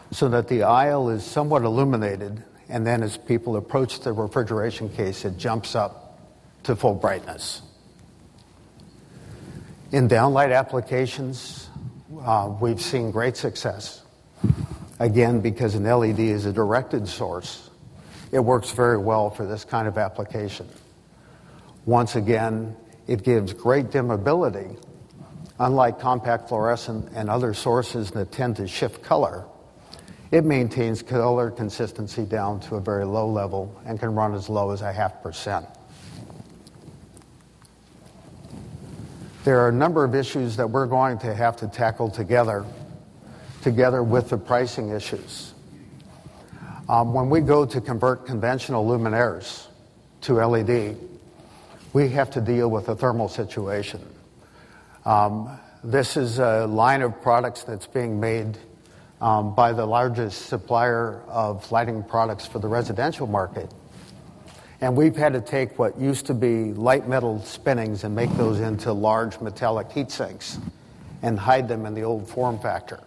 so that the aisle is somewhat illuminated, and then as people approach the refrigeration case, it jumps up to full brightness. In downlight applications, uh, we've seen great success. Again, because an LED is a directed source, it works very well for this kind of application. Once again, it gives great dimmability Unlike compact fluorescent and other sources that tend to shift color, it maintains color consistency down to a very low level and can run as low as a half percent. There are a number of issues that we're going to have to tackle together, together with the pricing issues. Um, when we go to convert conventional luminaires to LED, we have to deal with a thermal situation. Um, this is a line of products that's being made um, by the largest supplier of lighting products for the residential market. And we've had to take what used to be light metal spinnings and make those into large metallic heat sinks and hide them in the old form factor.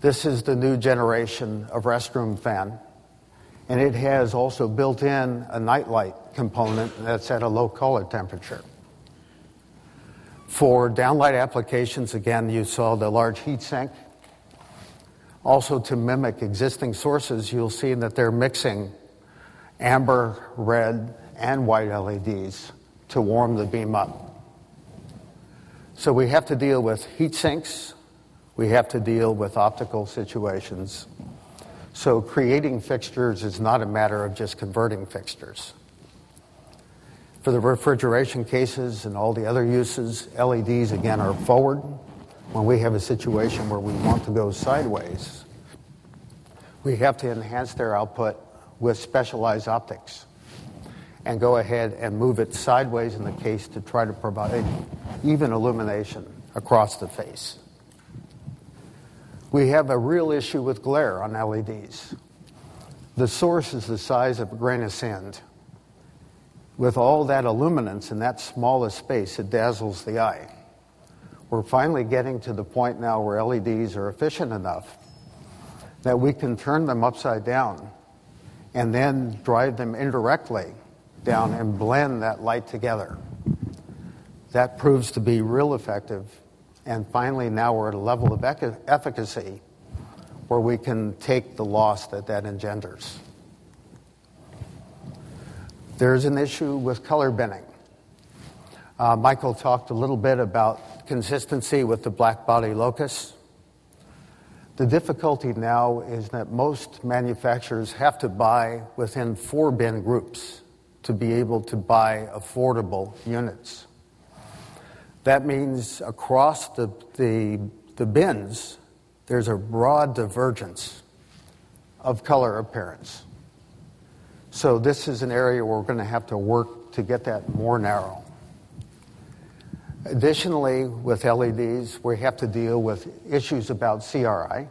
This is the new generation of restroom fan, and it has also built in a nightlight component that's at a low color temperature. For downlight applications, again, you saw the large heat sink. Also, to mimic existing sources, you'll see that they're mixing amber, red, and white LEDs to warm the beam up. So we have to deal with heat sinks, we have to deal with optical situations. So creating fixtures is not a matter of just converting fixtures. For the refrigeration cases and all the other uses, LEDs again are forward. When we have a situation where we want to go sideways, we have to enhance their output with specialized optics and go ahead and move it sideways in the case to try to provide even illumination across the face. We have a real issue with glare on LEDs. The source is the size of a grain of sand. With all that illuminance in that smallest space, it dazzles the eye. We're finally getting to the point now where LEDs are efficient enough that we can turn them upside down and then drive them indirectly down and blend that light together. That proves to be real effective. And finally, now we're at a level of efficacy where we can take the loss that that engenders. There's an issue with color binning. Uh, Michael talked a little bit about consistency with the black body locus. The difficulty now is that most manufacturers have to buy within four bin groups to be able to buy affordable units. That means across the, the, the bins, there's a broad divergence of color appearance. So, this is an area where we're going to have to work to get that more narrow. Additionally, with LEDs, we have to deal with issues about CRI.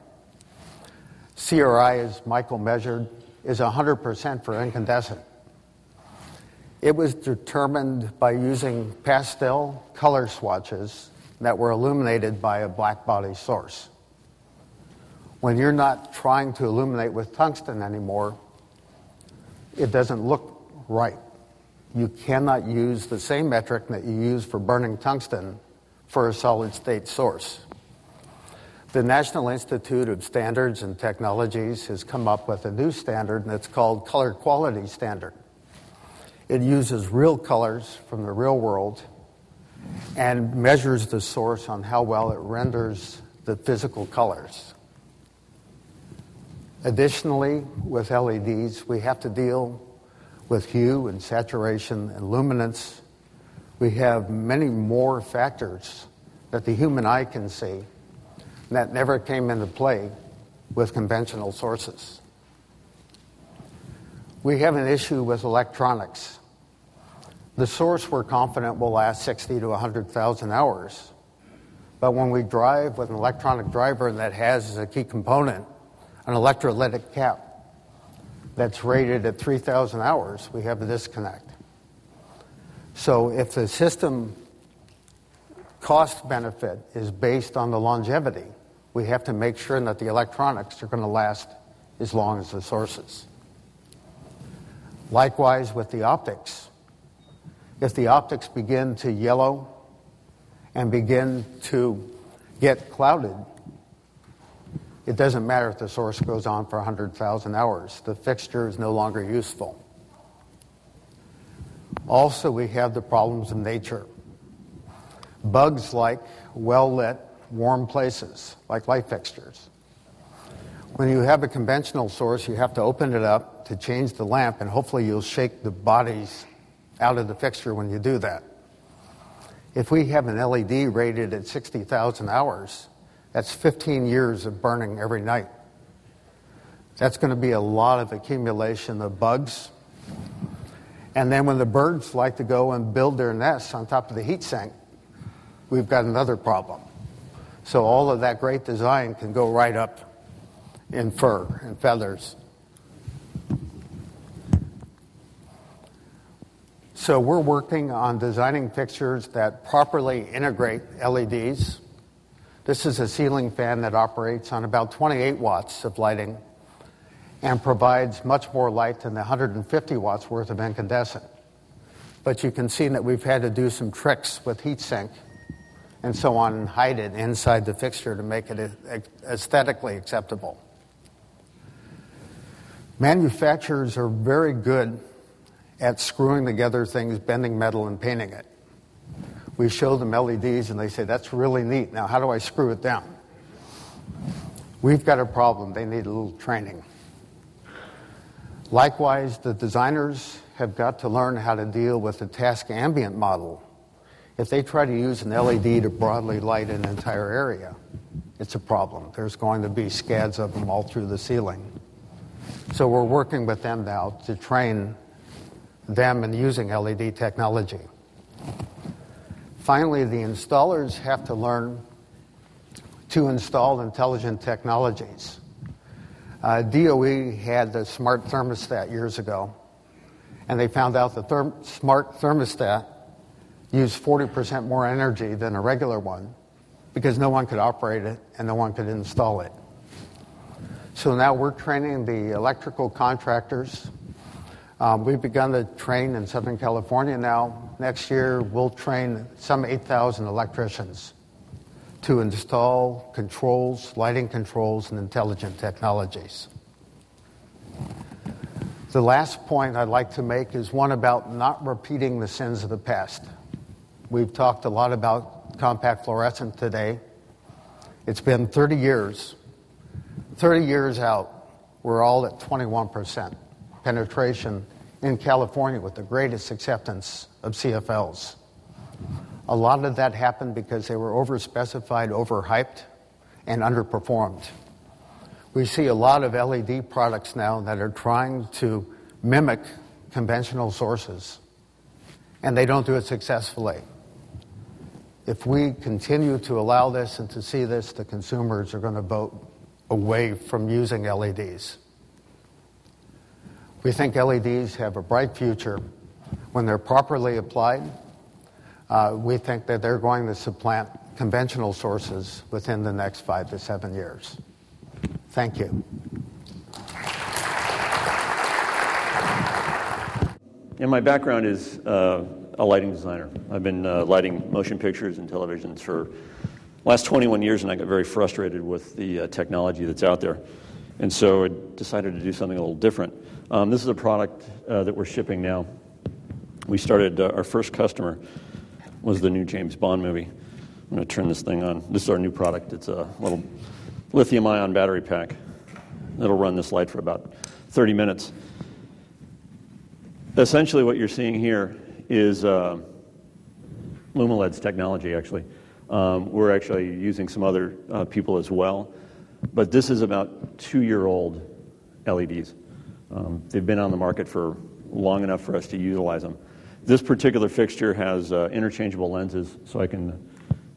CRI, as Michael measured, is 100% for incandescent. It was determined by using pastel color swatches that were illuminated by a black body source. When you're not trying to illuminate with tungsten anymore, it doesn't look right. You cannot use the same metric that you use for burning tungsten for a solid state source. The National Institute of Standards and Technologies has come up with a new standard, and it's called Color Quality Standard. It uses real colors from the real world and measures the source on how well it renders the physical colors. Additionally, with LEDs, we have to deal with hue and saturation and luminance. We have many more factors that the human eye can see that never came into play with conventional sources. We have an issue with electronics. The source we're confident will last 60 to 100,000 hours. But when we drive with an electronic driver that has as a key component an electrolytic cap that's rated at 3,000 hours, we have a disconnect. So if the system cost benefit is based on the longevity, we have to make sure that the electronics are going to last as long as the sources. Likewise with the optics if the optics begin to yellow and begin to get clouded, it doesn't matter if the source goes on for 100,000 hours. The fixture is no longer useful. Also, we have the problems of nature. Bugs like well lit, warm places, like light fixtures. When you have a conventional source, you have to open it up to change the lamp, and hopefully, you'll shake the bodies out of the fixture when you do that. If we have an LED rated at 60,000 hours, that's 15 years of burning every night. That's going to be a lot of accumulation of bugs. And then when the birds like to go and build their nests on top of the heat sink, we've got another problem. So all of that great design can go right up in fur and feathers. So we're working on designing fixtures that properly integrate LEDs. This is a ceiling fan that operates on about 28 watts of lighting and provides much more light than the 150 watts worth of incandescent. But you can see that we've had to do some tricks with heat sink and so on and hide it inside the fixture to make it aesthetically acceptable. Manufacturers are very good at screwing together things, bending metal, and painting it. We show them LEDs and they say, That's really neat. Now, how do I screw it down? We've got a problem. They need a little training. Likewise, the designers have got to learn how to deal with the task ambient model. If they try to use an LED to broadly light an entire area, it's a problem. There's going to be scads of them all through the ceiling. So we're working with them now to train them in using LED technology. Finally, the installers have to learn to install intelligent technologies. Uh, DOE had the smart thermostat years ago, and they found out the therm- smart thermostat used 40% more energy than a regular one because no one could operate it and no one could install it. So now we're training the electrical contractors. Um, we've begun to train in Southern California now. Next year, we'll train some 8,000 electricians to install controls, lighting controls, and intelligent technologies. The last point I'd like to make is one about not repeating the sins of the past. We've talked a lot about compact fluorescent today. It's been 30 years 30 years out, we're all at 21% penetration in California with the greatest acceptance of CFLs. A lot of that happened because they were overspecified, overhyped, and underperformed. We see a lot of LED products now that are trying to mimic conventional sources, and they don't do it successfully. If we continue to allow this and to see this, the consumers are going to vote away from using LEDs. We think LEDs have a bright future when they're properly applied. Uh, we think that they're going to supplant conventional sources within the next five to seven years. Thank you.
And my background is uh, a lighting designer. I've been uh, lighting motion pictures and televisions for last 21 years, and I got very frustrated with the uh, technology that's out there. And so I decided to do something a little different. Um, this is a product uh, that we're shipping now. We started, uh, our first customer was the new James Bond movie. I'm going to turn this thing on. This is our new product. It's a little lithium ion battery pack. It'll run this light for about 30 minutes. Essentially, what you're seeing here is uh, Lumileds technology, actually. Um, we're actually using some other uh, people as well. But this is about two year old LEDs. Um, they've been on the market for long enough for us to utilize them. This particular fixture has uh, interchangeable lenses, so I can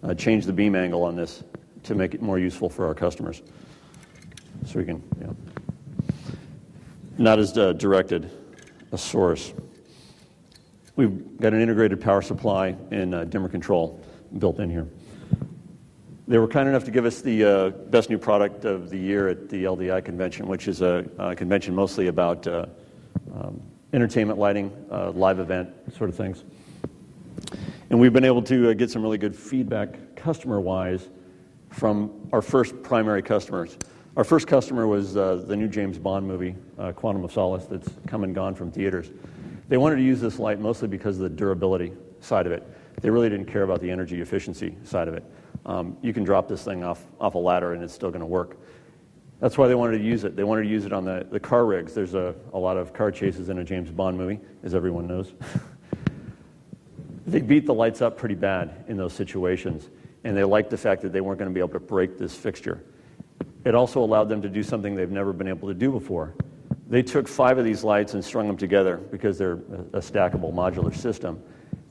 uh, change the beam angle on this to make it more useful for our customers. So we can, know, not as uh, directed a source. We've got an integrated power supply and uh, dimmer control built in here. They were kind enough to give us the uh, best new product of the year at the LDI convention, which is a, a convention mostly about uh, um, entertainment lighting, uh, live event sort of things. And we've been able to uh, get some really good feedback customer wise from our first primary customers. Our first customer was uh, the new James Bond movie, uh, Quantum of Solace, that's come and gone from theaters. They wanted to use this light mostly because of the durability side of it. They really didn't care about the energy efficiency side of it um, you can drop this thing off, off a ladder and it's still going to work. That's why they wanted to use it. They wanted to use it on the, the car rigs. There's a, a lot of car chases in a James Bond movie, as everyone knows. they beat the lights up pretty bad in those situations, and they liked the fact that they weren't going to be able to break this fixture. It also allowed them to do something they've never been able to do before. They took five of these lights and strung them together because they're a stackable modular system.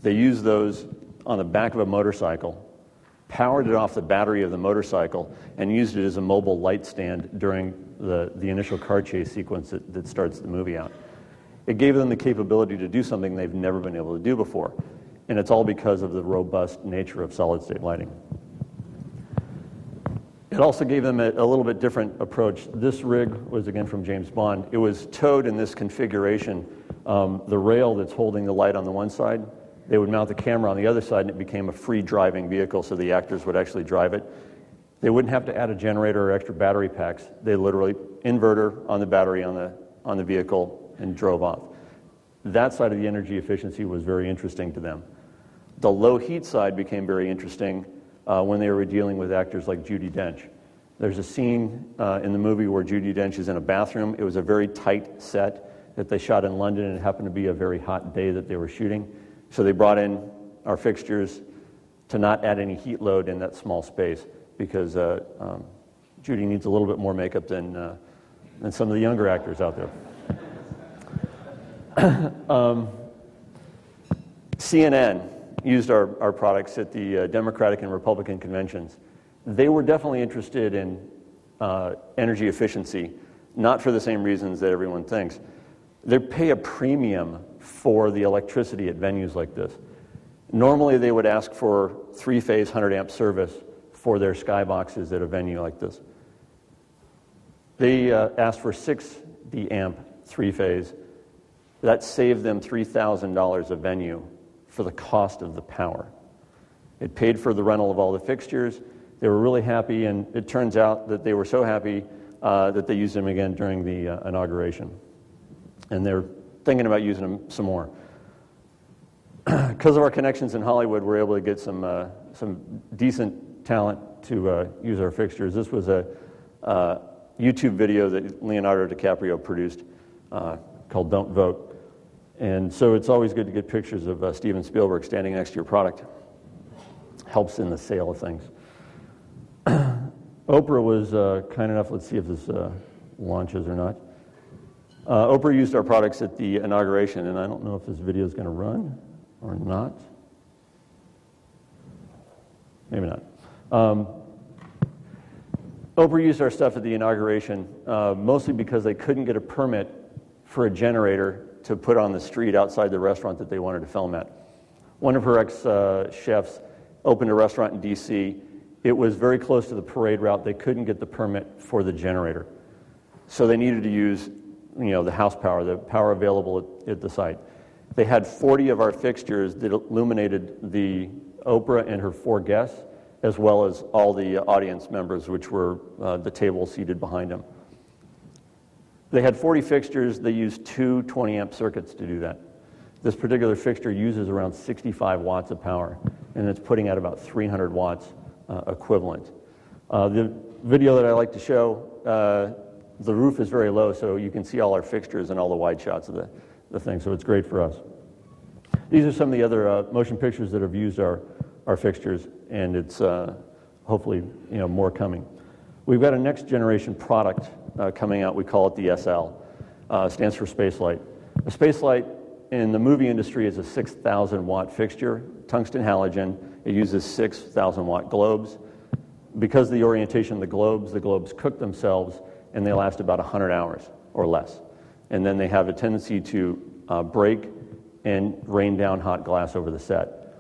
They used those on the back of a motorcycle powered it off the battery of the motorcycle, and used it as a mobile light stand during the, the initial car chase sequence that, that starts the movie out. It gave them the capability to do something they've never been able to do before. And it's all because of the robust nature of solid state lighting. It also gave them a, a, little bit different approach. This rig was again from James Bond. It was towed in this configuration. Um, the rail that's holding the light on the one side They would mount the camera on the other side, and it became a free driving vehicle, so the actors would actually drive it. They wouldn't have to add a generator or extra battery packs. They literally inverter on the battery on the, on the vehicle and drove off. That side of the energy efficiency was very interesting to them. The low heat side became very interesting uh, when they were dealing with actors like Judi Dench. There's a scene uh, in the movie where Judi Dench is in a bathroom. It was a very tight set that they shot in London, and it happened to be a very hot day that they were shooting. So they brought in our fixtures to not add any heat load in that small space because uh, um, Judi needs a little bit more makeup than, uh, than some of the younger actors out there. um, CNN used our, our products at the uh, Democratic and Republican conventions. They were definitely interested in uh, energy efficiency, not for the same reasons that everyone thinks. They pay a premium for the electricity at venues like this. Normally, they would ask for three phase 100 amp service for their skyboxes at a venue like this. They uh, asked for 60 amp three phase. That saved them $3,000 a venue for the cost of the power. It paid for the rental of all the fixtures. They were really happy, and it turns out that they were so happy uh, that they used them again during the uh, inauguration. And they're thinking about using them some more. Because of our connections in Hollywood, we're able to get some, uh, some decent talent to uh, use our fixtures. This was a uh, YouTube video that Leonardo DiCaprio produced uh, called Don't Vote. And so it's always good to get pictures of uh, Steven Spielberg standing next to your product. Helps in the sale of things. Oprah was uh, kind enough, let's see if this launches or not. Oprah used our products at the inauguration, and I don't know if this video is going to run or not. Maybe not. Um, Oprah used our stuff at the inauguration uh, mostly because they couldn't get a permit for a generator to put on the street outside the restaurant that they wanted to film at. One of her ex uh, chefs opened a restaurant in D.C. It was very close to the parade route. They couldn't get the permit for the generator. So they needed to use you know, the house power, the power available at, at the site. They had 40 of our fixtures that illuminated the Oprah and her four guests as well as all the audience members, which were uh, the table seated behind them. They had 40 fixtures. They used two 20 amp circuits to do that. This particular fixture uses around 65 watts of power, and it's putting out about 300 watts uh, equivalent. Uh, the video that I like to show, uh, the roof is very low, so you can see all our fixtures and all the wide shots of the, the thing, so it's great for us. These are some of the other uh, motion pictures that have used our, our fixtures, and it's uh, hopefully you know, more coming. We've got a next generation product uh, coming out. We call it the SL. Uh, stands for Spacelight. A Spacelight in the movie industry is a 6,000 watt fixture, tungsten halogen. It uses 6,000 watt globes. Because of the orientation of the globes, the globes cook themselves and they last about 100 hours or less. And then they have a tendency to uh, break and rain down hot glass over the set.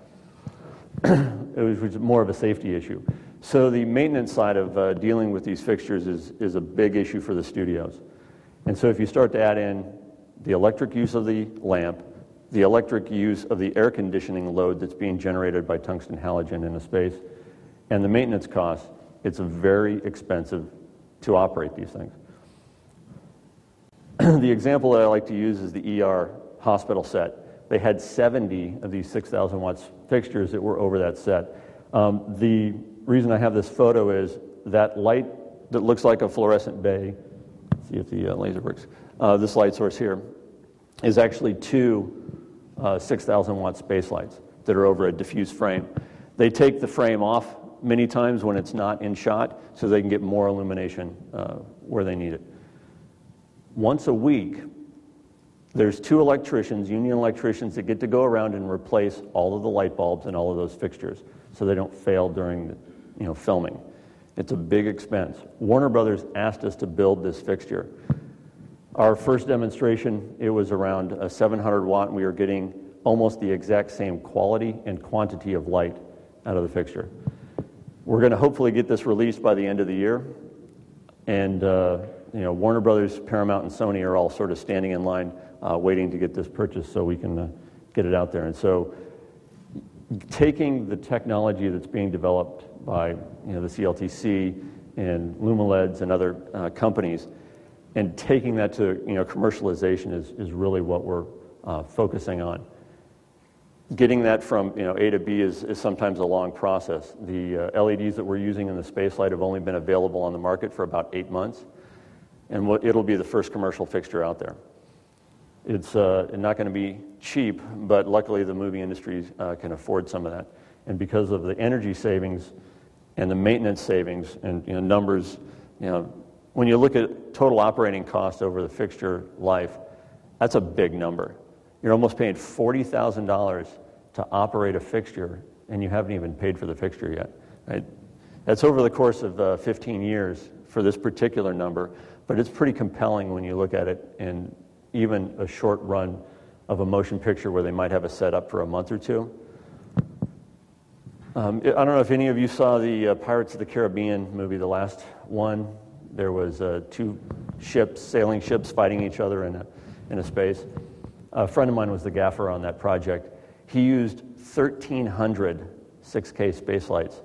it was more of a safety issue. So the maintenance side of uh, dealing with these fixtures is, is a big issue for the studios. And so if you start to add in the electric use of the lamp, the electric use of the air conditioning load that's being generated by tungsten halogen in a space, and the maintenance costs, it's a very expensive to operate these things. the example that I like to use is the ER hospital set they had 70 of these 6,000 watts fixtures that were over that set. Um, the reason I have this photo is that light that looks like a fluorescent bay, see if the uh, laser works, uh, this light source here, is actually two uh, 6,000 watt space lights that are over a diffuse frame. They take the frame off many times when it's not in shot so they can get more illumination uh, where they need it. Once a week, there's two electricians, union electricians, that get to go around and replace all of the light bulbs and all of those fixtures so they don't fail during the, you know, filming. It's a big expense. Warner Brothers asked us to build this fixture. Our first demonstration, it was around a 700 watt, and we were getting almost the exact same quality and quantity of light out of the fixture. We're going to hopefully get this released by the end of the year, and uh, you know, Warner Brothers, Paramount, and Sony are all sort of standing in line uh, waiting to get this purchased so we can uh, get it out there. And so taking the technology that's being developed by you know, the CLTC and Lumileds and other uh, companies and taking that to you know, commercialization is, is really what we're uh, focusing on. Getting that from you know, A to B is, is sometimes a long process. The uh, LEDs that we're using in the Spacelight have only been available on the market for about eight months, and what, it'll be the first commercial fixture out there. It's uh, not going to be cheap, but luckily the movie industry uh, can afford some of that. And because of the energy savings and the maintenance savings and you know, numbers, you know, when you look at total operating cost over the fixture life, that's a big number. You're almost paying $40,000 to operate a fixture, and you haven't even paid for the fixture yet. Right? That's over the course of uh, 15 years for this particular number, but it's pretty compelling when you look at it in even a short run of a motion picture where they might have a setup for a month or two. Um, I don't know if any of you saw the uh, Pirates of the Caribbean movie, the last one. There was uh, two ships, sailing ships, fighting each other in a, in a space. A friend of mine was the gaffer on that project. He used 1,300 6K space lights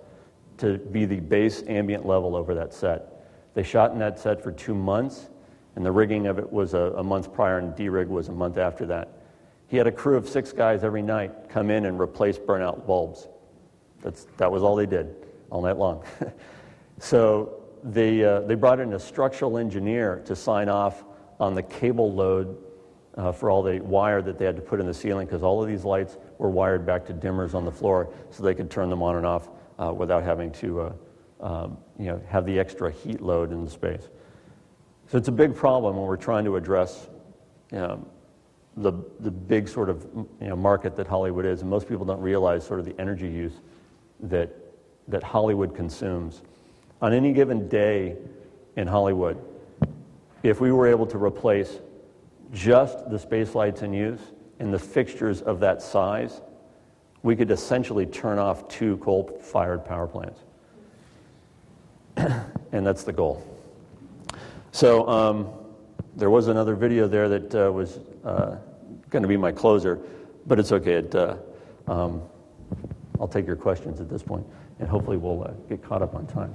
to be the base ambient level over that set. They shot in that set for two months and the rigging of it was a, a month prior, and D-rig was a month after that. He had a crew of six guys every night come in and replace burnout bulbs. That's, that was all they did all night long. so they, uh, they brought in a structural engineer to sign off on the cable load uh, for all the wire that they had to put in the ceiling because all of these lights were wired back to dimmers on the floor so they could turn them on and off uh, without having to uh, um, you know, have the extra heat load in the space. So it's a big problem when we're trying to address you know, the, the big sort of you know, market that Hollywood is. And most people don't realize sort of the energy use that, that Hollywood consumes. On any given day in Hollywood, if we were able to replace just the space lights in use and the fixtures of that size, we could essentially turn off two coal fired power plants. and that's the goal. So um, there was another video there that uh, was uh, going to be my closer, but it's okay. It, uh, um, I'll take your questions at this point, and hopefully we'll uh, get caught up on time.